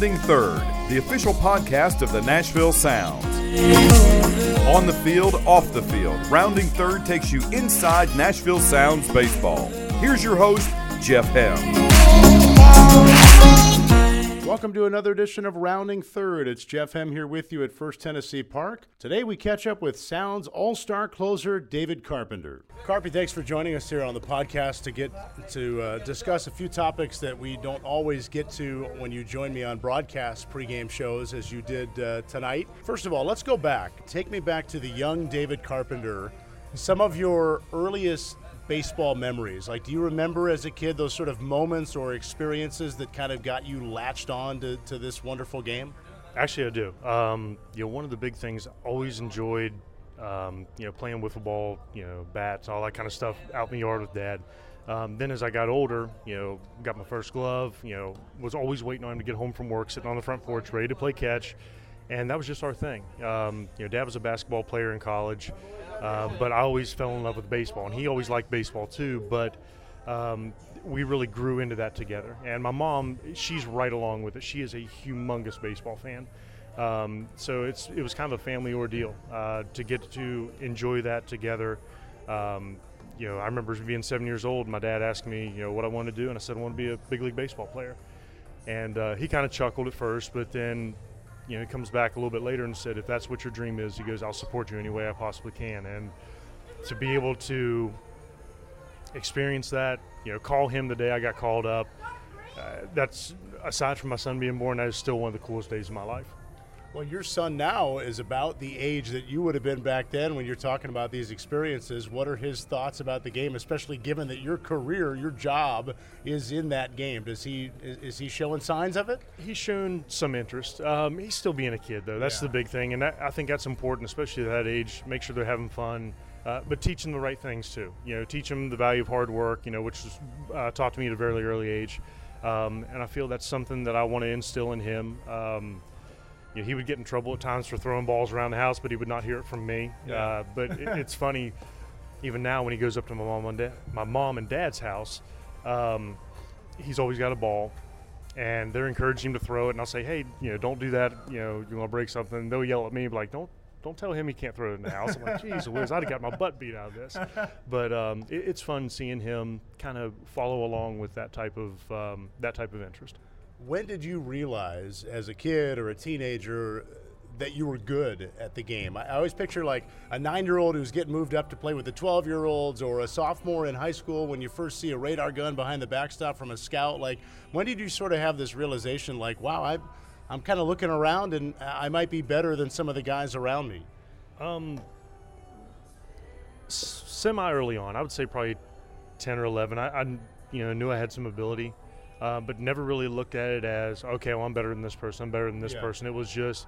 Rounding Third, the official podcast of the Nashville Sounds. On the field, off the field, Rounding Third takes you inside Nashville Sounds baseball. Here's your host, Jeff Hem. Welcome to another edition of Rounding Third. It's Jeff Hem here with you at First Tennessee Park. Today we catch up with Sounds All Star closer David Carpenter. Carpy, thanks for joining us here on the podcast to get to uh, discuss a few topics that we don't always get to when you join me on broadcast pregame shows as you did uh, tonight. First of all, let's go back. Take me back to the young David Carpenter. Some of your earliest baseball memories? Like, do you remember as a kid those sort of moments or experiences that kind of got you latched on to, to this wonderful game? Actually, I do. Um, you know, one of the big things I always enjoyed, um, you know, playing wiffle ball, you know, bats, all that kind of stuff out in the yard with dad. Um, then as I got older, you know, got my first glove, you know, was always waiting on him to get home from work, sitting on the front porch, ready to play catch. And that was just our thing. Um, you know, dad was a basketball player in college. Uh, but I always fell in love with baseball, and he always liked baseball too. But um, we really grew into that together. And my mom, she's right along with it. She is a humongous baseball fan. Um, so it's it was kind of a family ordeal uh, to get to enjoy that together. Um, you know, I remember being seven years old. My dad asked me, you know, what I wanted to do, and I said I want to be a big league baseball player. And uh, he kind of chuckled at first, but then you know, he comes back a little bit later and said, if that's what your dream is, he goes, I'll support you any way I possibly can. And to be able to experience that, you know, call him the day I got called up, uh, that's aside from my son being born, that is still one of the coolest days of my life. Well, your son now is about the age that you would have been back then when you're talking about these experiences. What are his thoughts about the game, especially given that your career, your job is in that game? Does he is, is he showing signs of it? He's shown some interest. Um, he's still being a kid though. That's yeah. the big thing, and that, I think that's important, especially at that age. Make sure they're having fun. Uh, but teach them the right things too. You know, teach them the value of hard work. You know, which was uh, taught to me at a very early age, um, and I feel that's something that I want to instill in him. Um, you know, he would get in trouble at times for throwing balls around the house, but he would not hear it from me. Yeah. Uh, but it, it's funny, even now when he goes up to my mom and dad, my mom and dad's house, um, he's always got a ball, and they're encouraging him to throw it. And I'll say, hey, you know, don't do that. You know, you want to break something. They'll yell at me, like, don't. Don't tell him he can't throw it in the house. I'm like, geez, Liz, I'd have got my butt beat out of this. But um, it, it's fun seeing him kind of follow along with that type of um, that type of interest when did you realize as a kid or a teenager that you were good at the game? I always picture like a nine year old who's getting moved up to play with the 12 year olds or a sophomore in high school when you first see a radar gun behind the backstop from a scout. Like, when did you sort of have this realization, like, wow, I, I'm kind of looking around and I might be better than some of the guys around me? Um, semi early on, I would say probably 10 or 11. I, I you know, knew I had some ability uh, but never really looked at it as okay, well, I'm better than this person, I'm better than this yeah. person. It was just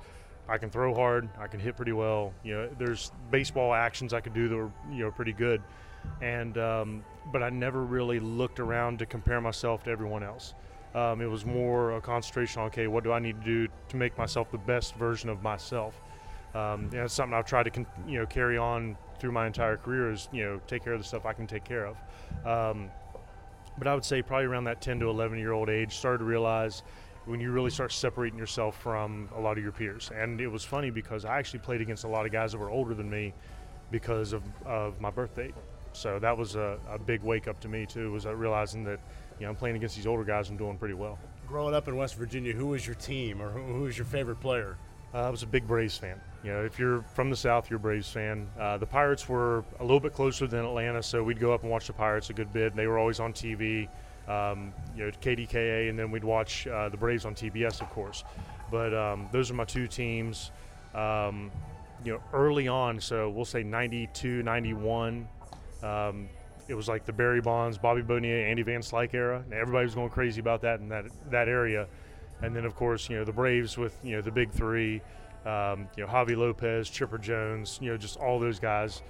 I can throw hard, I can hit pretty well. You know, there's baseball actions I could do that were you know pretty good, and um, but I never really looked around to compare myself to everyone else. Um, it was more a concentration on okay, what do I need to do to make myself the best version of myself. Um, you know, it's something I've tried to con- you know carry on through my entire career is you know take care of the stuff I can take care of. Um, but I would say probably around that 10 to 11 year old age, started to realize when you really start separating yourself from a lot of your peers. And it was funny because I actually played against a lot of guys that were older than me because of, of my birth date. So that was a, a big wake up to me too, was realizing that you know I'm playing against these older guys and doing pretty well. Growing up in West Virginia, who was your team or who was your favorite player? Uh, I was a big Braves fan. You know, if you're from the South, you're a Braves fan. Uh, the Pirates were a little bit closer than Atlanta, so we'd go up and watch the Pirates a good bit. They were always on TV, um, you know, KDKA, and then we'd watch uh, the Braves on TBS, of course. But um, those are my two teams. Um, you know, early on, so we'll say 92, 91. Um, it was like the Barry Bonds, Bobby Bonilla, Andy Van Slyke era. And everybody was going crazy about that in that that area. And then, of course, you know, the Braves with, you know, the big three, um, you know, Javy Lopez, Chipper Jones, you know, just all those guys.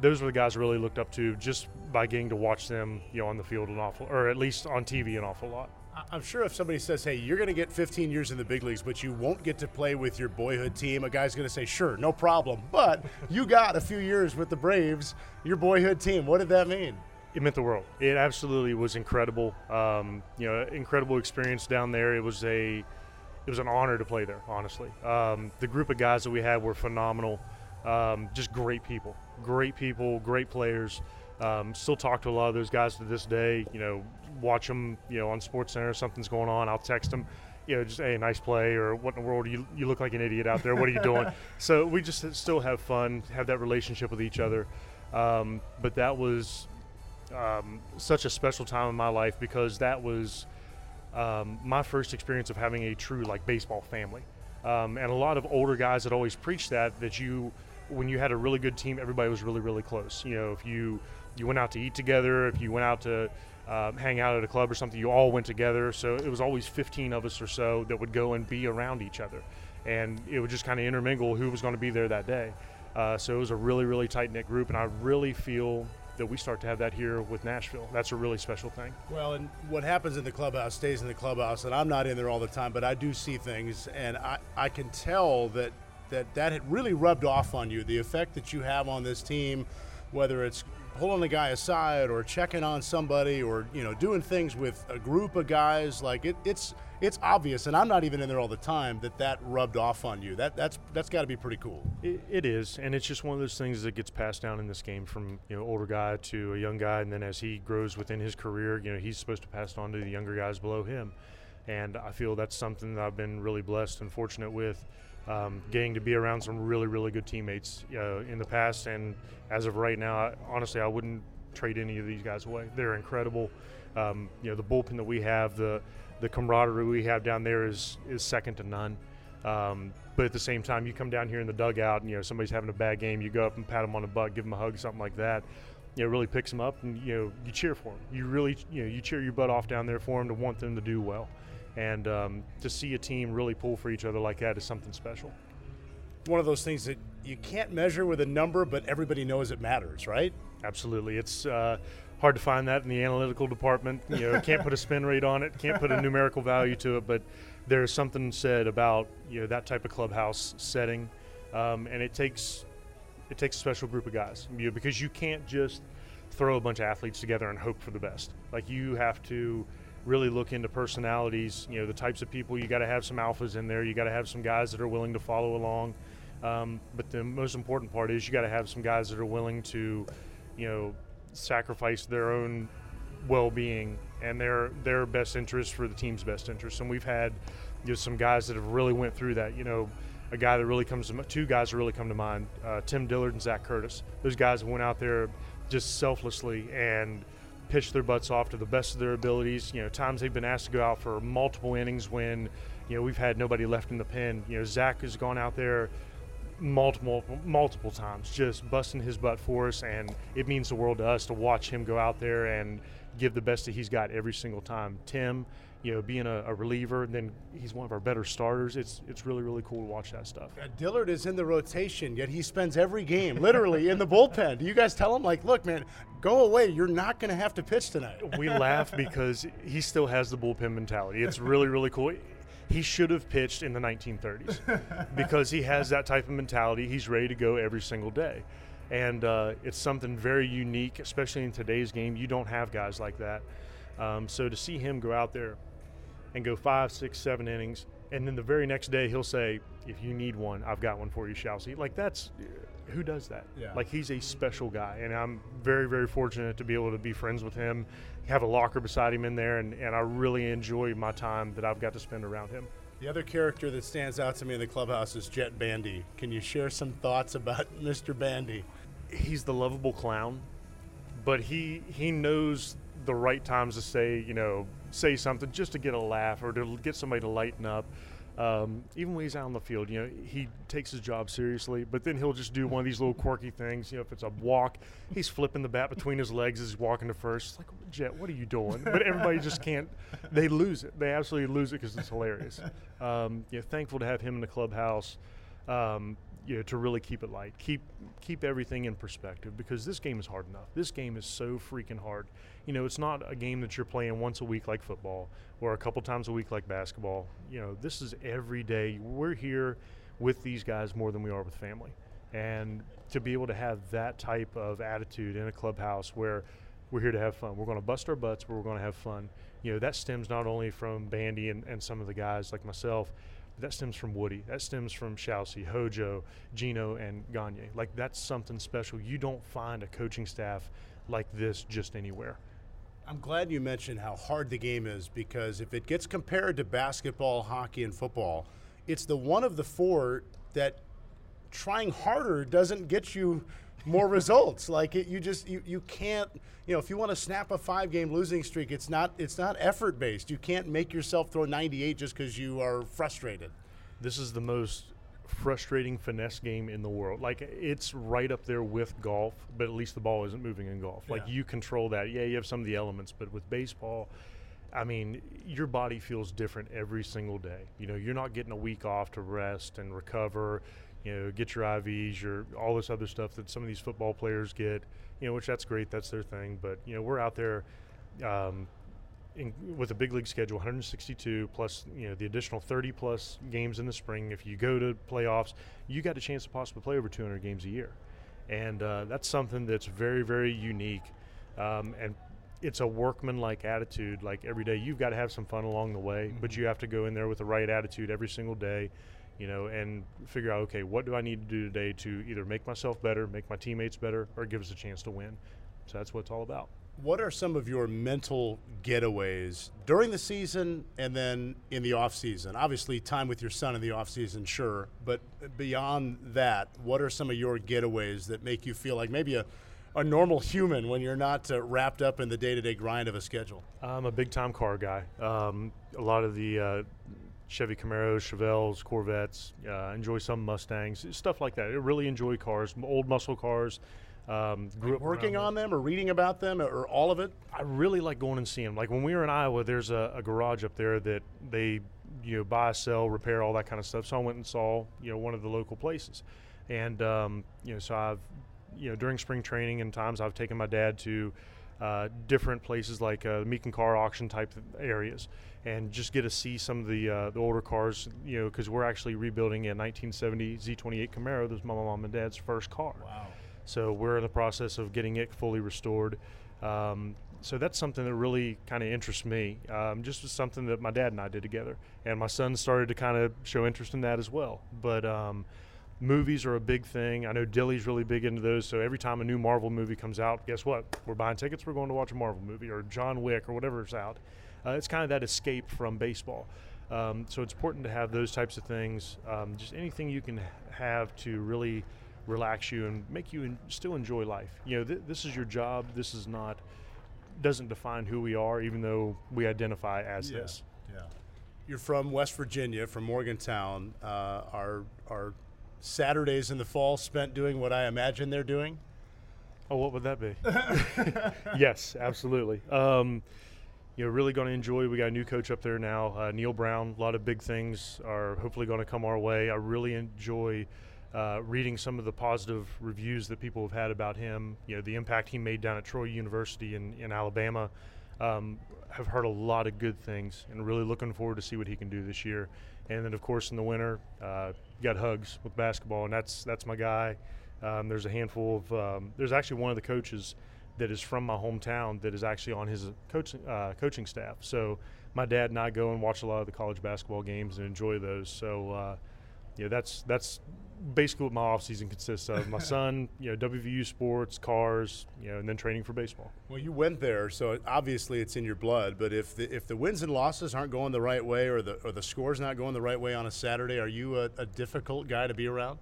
Those were the guys I really looked up to just by getting to watch them, you know, on the field an awful, or at least on TV an awful lot. I'm sure if somebody says, "Hey, you're going to get 15 years in the big leagues, but you won't get to play with your boyhood team," a guy's going to say, "Sure, no problem." But you got a few years with the Braves, your boyhood team. What did that mean? It meant the world. It absolutely was incredible. Um, you know, incredible experience down there. It was a it was an honor to play there. Honestly, um, the group of guys that we had were phenomenal. Um, just great people, great people, great players. Um, still talk to a lot of those guys to this day. You know, watch them. You know, on Sports Center, something's going on. I'll text them. You know, just hey, nice play, or what in the world? You you look like an idiot out there. What are you doing? so we just still have fun, have that relationship with each other. Um, but that was um, such a special time in my life because that was um, my first experience of having a true like baseball family. Um, and a lot of older guys had always preached that that you, when you had a really good team, everybody was really really close. You know, if you you went out to eat together, if you went out to um, hang out at a club or something, you all went together. So it was always 15 of us or so that would go and be around each other, and it would just kind of intermingle who was going to be there that day. Uh, so it was a really really tight knit group, and I really feel that we start to have that here with Nashville. That's a really special thing. Well, and what happens in the clubhouse stays in the clubhouse, and I'm not in there all the time, but I do see things, and I, I can tell that that that had really rubbed off on you. The effect that you have on this team, whether it's pulling a guy aside or checking on somebody or you know doing things with a group of guys like it, it's it's obvious and i'm not even in there all the time that that rubbed off on you. That that's that's got to be pretty cool. It, it is and it's just one of those things that gets passed down in this game from you know older guy to a young guy and then as he grows within his career you know he's supposed to pass it on to the younger guys below him. And i feel that's something that i've been really blessed and fortunate with um, getting to be around some really, really good teammates uh, in the past. And as of right now, I, honestly, I wouldn't trade any of these guys away. They're incredible. Um, you know, the bullpen that we have, the the camaraderie we have down there is is second to none. Um, but at the same time, you come down here in the dugout, and you know somebody's having a bad game, you go up and pat them on the butt, give them a hug, something like that. You know, really picks them up, and you know you cheer for them. You really, you know, you cheer your butt off down there for them to want them to do well and um, to see a team really pull for each other like that is something special. One of those things that you can't measure with a number, but everybody knows it matters, right? Absolutely. It's uh, hard to find that in the analytical department. You know, can't put a spin rate on it, can't put a numerical value to it, but there's something said about you know that type of clubhouse setting, um, and it takes it takes a special group of guys you know, because you can't just throw a bunch of athletes together and hope for the best. Like you have to really look into personalities. You know, the types of people you got to have some alphas in there. You got to have some guys that are willing to follow along. Um, but the most important part is you got to have some guys that are willing to, you know, sacrifice their own well-being and their their best interest for the team's best interest. And we've had you know, some guys that have really went through that. You know, a guy that really comes to two guys that really come to mind: uh, Tim Dillard and Zac Curtis. Those guys went out there just selflessly and pitched their butts off to the best of their abilities. You know, times they've been asked to go out for multiple innings when, you know, we've had nobody left in the pen. You know, Zac has gone out there multiple multiple times, just busting his butt for us, and it means the world to us to watch him go out there and give the best that he's got every single time. Tim, you know, being a, a, reliever, and then he's one of our better starters. It's it's really really cool to watch that stuff. Uh, Dillard is in the rotation, yet he spends every game literally in the bullpen. Do you guys tell him like, look, man, go away. You're not going to have to pitch tonight. we laugh because he still has the bullpen mentality. It's really really cool. He should have pitched in the 1930s because he has that type of mentality. He's ready to go every single day. And uh, it's something very unique, especially in today's game. You don't have guys like that. Um, so to see him go out there and go five, six, seven innings, and then the very next day he'll say, "If you need one, I've got one for you, Chelsea." Like that's who does that? Yeah. Like he's a special guy, and I'm very, very fortunate to be able to be friends with him, have a locker beside him in there, and, and I really enjoy my time that I've got to spend around him. The other character that stands out to me in the clubhouse is Jett Bandy. Can you share some thoughts about Mr. Bandy? He's the lovable clown, but he he knows the right times to say, you know, say something just to get a laugh or to get somebody to lighten up. Um, even when he's out on the field, you know, he takes his job seriously, but then he'll just do one of these little quirky things. You know, if it's a walk, he's flipping the bat between his legs as he's walking to first. It's like, Jett, what are you doing? But everybody just can't, they lose it. They absolutely lose it because it's hilarious. Um, you know, thankful to have him in the clubhouse. Um, you know, to really keep it light, keep keep everything in perspective because this game is hard enough. This game is so freaking hard. You know, it's not a game that you're playing once a week like football or a couple times a week like basketball. You know, this is every day. We're here with these guys more than we are with family. And to be able to have that type of attitude in a clubhouse where we're here to have fun. We're going to bust our butts, but we're going to have fun. You know, that stems not only from Bandy and, and some of the guys like myself, That stems from Woody. That stems from Shousey, Hojo, Gino, and Gagne. Like that's something special. You don't find a coaching staff like this just anywhere. I'm glad you mentioned how hard the game is because if it gets compared to basketball, hockey, and football, it's the one of the four that trying harder doesn't get you more results. Like it, you just you, you can't you know if you want to snap a five game losing streak, it's not it's not effort based. You can't make yourself throw 98 just because you are frustrated. This is the most frustrating finesse game in the world. Like it's right up there with golf, but at least the ball isn't moving in golf. Like Yeah. you control that. Yeah, you have some of the elements, but with baseball, I mean, your body feels different every single day. You know, you're not getting a week off to rest and recover. You know, get your IVs, your all this other stuff that some of these football players get. You know, which that's great. That's their thing. But you know, we're out there. Um, in, with a big league schedule, 162 plus you know the additional 30 plus games in the spring. If you go to playoffs, you got a chance to possibly play over 200 games a year, and uh, that's something that's very very unique. Um, and it's a workman-like attitude. Like every day, you've got to have some fun along the way, but you have to go in there with the right attitude every single day. You know, and figure out okay, what do I need to do today to either make myself better, make my teammates better, or give us a chance to win. So that's what it's all about. What are some of your mental getaways during the season and then in the off season? Obviously, time with your son in the off season, sure, but beyond that, what are some of your getaways that make you feel like maybe a, a normal human when you're not uh, wrapped up in the day to day grind of a schedule? I'm a big time car guy. Um, a lot of the uh, Chevy Camaros, Chevelles, Corvettes. Uh, enjoy some Mustangs, stuff like that. I really enjoy cars, old muscle cars. Um, grew up Working on them or reading about them or all of it? I really like going and seeing them. Like when we were in Iowa, there's a, a garage up there that they, you know, buy, sell, repair, all that kind of stuff. So I went and saw, you know, one of the local places, and um, you know, so I've, you know, during spring training and times I've taken my dad to uh, different places like uh, Mecum car auction type areas, and just get to see some of the uh, the older cars, you know, because we're actually rebuilding a 1970 Z28 Camaro. That was my mom and dad's first car. Wow. So we're in the process of getting it fully restored. Um, so that's something that really kind of interests me. Um, just was something that my dad and I did together, and my son started to kind of show interest in that as well. But um, movies are a big thing. I know Dilly's really big into those. So every time a new Marvel movie comes out, guess what? We're buying tickets. We're going to watch a Marvel movie or John Wick or whatever's out. Uh, it's kind of that escape from baseball. Um, so it's important to have those types of things. Um, just anything you can have to really relax you and make you en- still enjoy life. You know, th- this is your job. This is not doesn't define who we are, even though we identify as this. Yeah. You're from West Virginia, from Morgantown. Uh, are are Saturdays in the fall spent doing what I imagine they're doing? Oh, what would that be? yes, absolutely. Um, you know, really going to enjoy. We got a new coach up there now, uh, Neal Brown. A lot of big things are hopefully going to come our way. I really enjoy uh, reading some of the positive reviews that people have had about him. You know, the impact he made down at Troy University in, in Alabama. Um, have heard a lot of good things, and really looking forward to see what he can do this year. And then, of course, in the winter, uh, got Huggs with basketball, and that's that's my guy. Um, there's a handful of um, there's actually one of the coaches that is from my hometown that is actually on his coaching uh, coaching staff. So my dad and I go and watch a lot of the college basketball games and enjoy those. So uh, yeah, that's that's basically what my off season consists of. My son, you know, WVU sports, cars, you know, and then training for baseball. Well, you went there, so obviously it's in your blood. But if the, if the wins and losses aren't going the right way, or the or the scores not going the right way on a Saturday, are you a, a difficult guy to be around?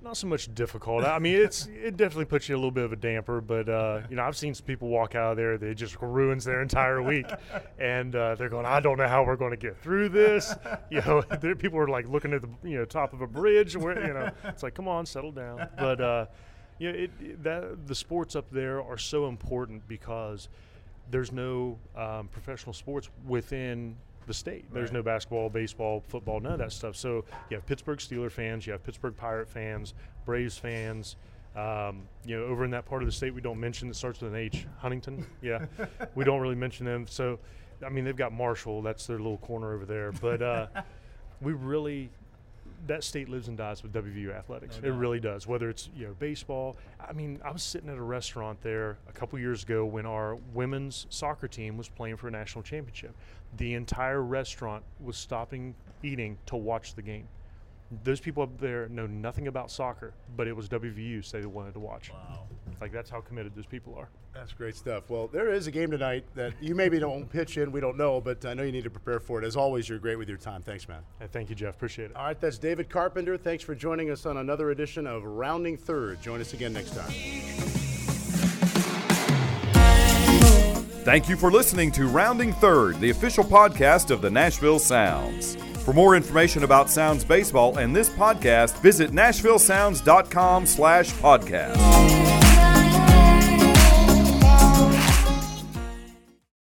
Not so much difficult. I mean, it's it definitely puts you a little bit of a damper, but uh, you know, I've seen some people walk out of there that just ruins their entire week, and uh, they're going, "I don't know how we're going to get through this." You know, there, people are like looking at the you know top of a bridge, where you know, it's like, "Come on, settle down." But uh, you know, it, it- that the sports up there are so important because there's no um, professional sports within the state. There's Right. no basketball, baseball, football, none of that stuff. So you have Pittsburgh Steeler fans, you have Pittsburgh Pirate fans, Braves fans. Um, you know, over in that part of the state, we don't mention. It starts with an H. Huntington. Yeah, we don't really mention them. So, I mean, they've got Marshall. That's their little corner over there. But uh, we really that state lives and dies with WVU athletics. it really does. Whether it's you know baseball. I mean, I was sitting at a restaurant there a couple years ago when our women's soccer team was playing for a national championship. The entire restaurant was stopping eating to watch the game. Those people up there know nothing about soccer, but it was WVU, so they wanted to watch. Wow. Like that's how committed those people are. That's great stuff. Well, there is a game tonight that you maybe don't pitch in. We don't know, but I know you need to prepare for it. As always, you're great with your time. Thanks, man. Hey, thank you, Jeff. Appreciate it. All right, that's David Carpenter. Thanks for joining us on another edition of Rounding Third. Join us again next time. Thank you for listening to Rounding Third, the official podcast of the Nashville Sounds. For more information about Sounds baseball and this podcast, visit nashvillesounds.com slash podcast.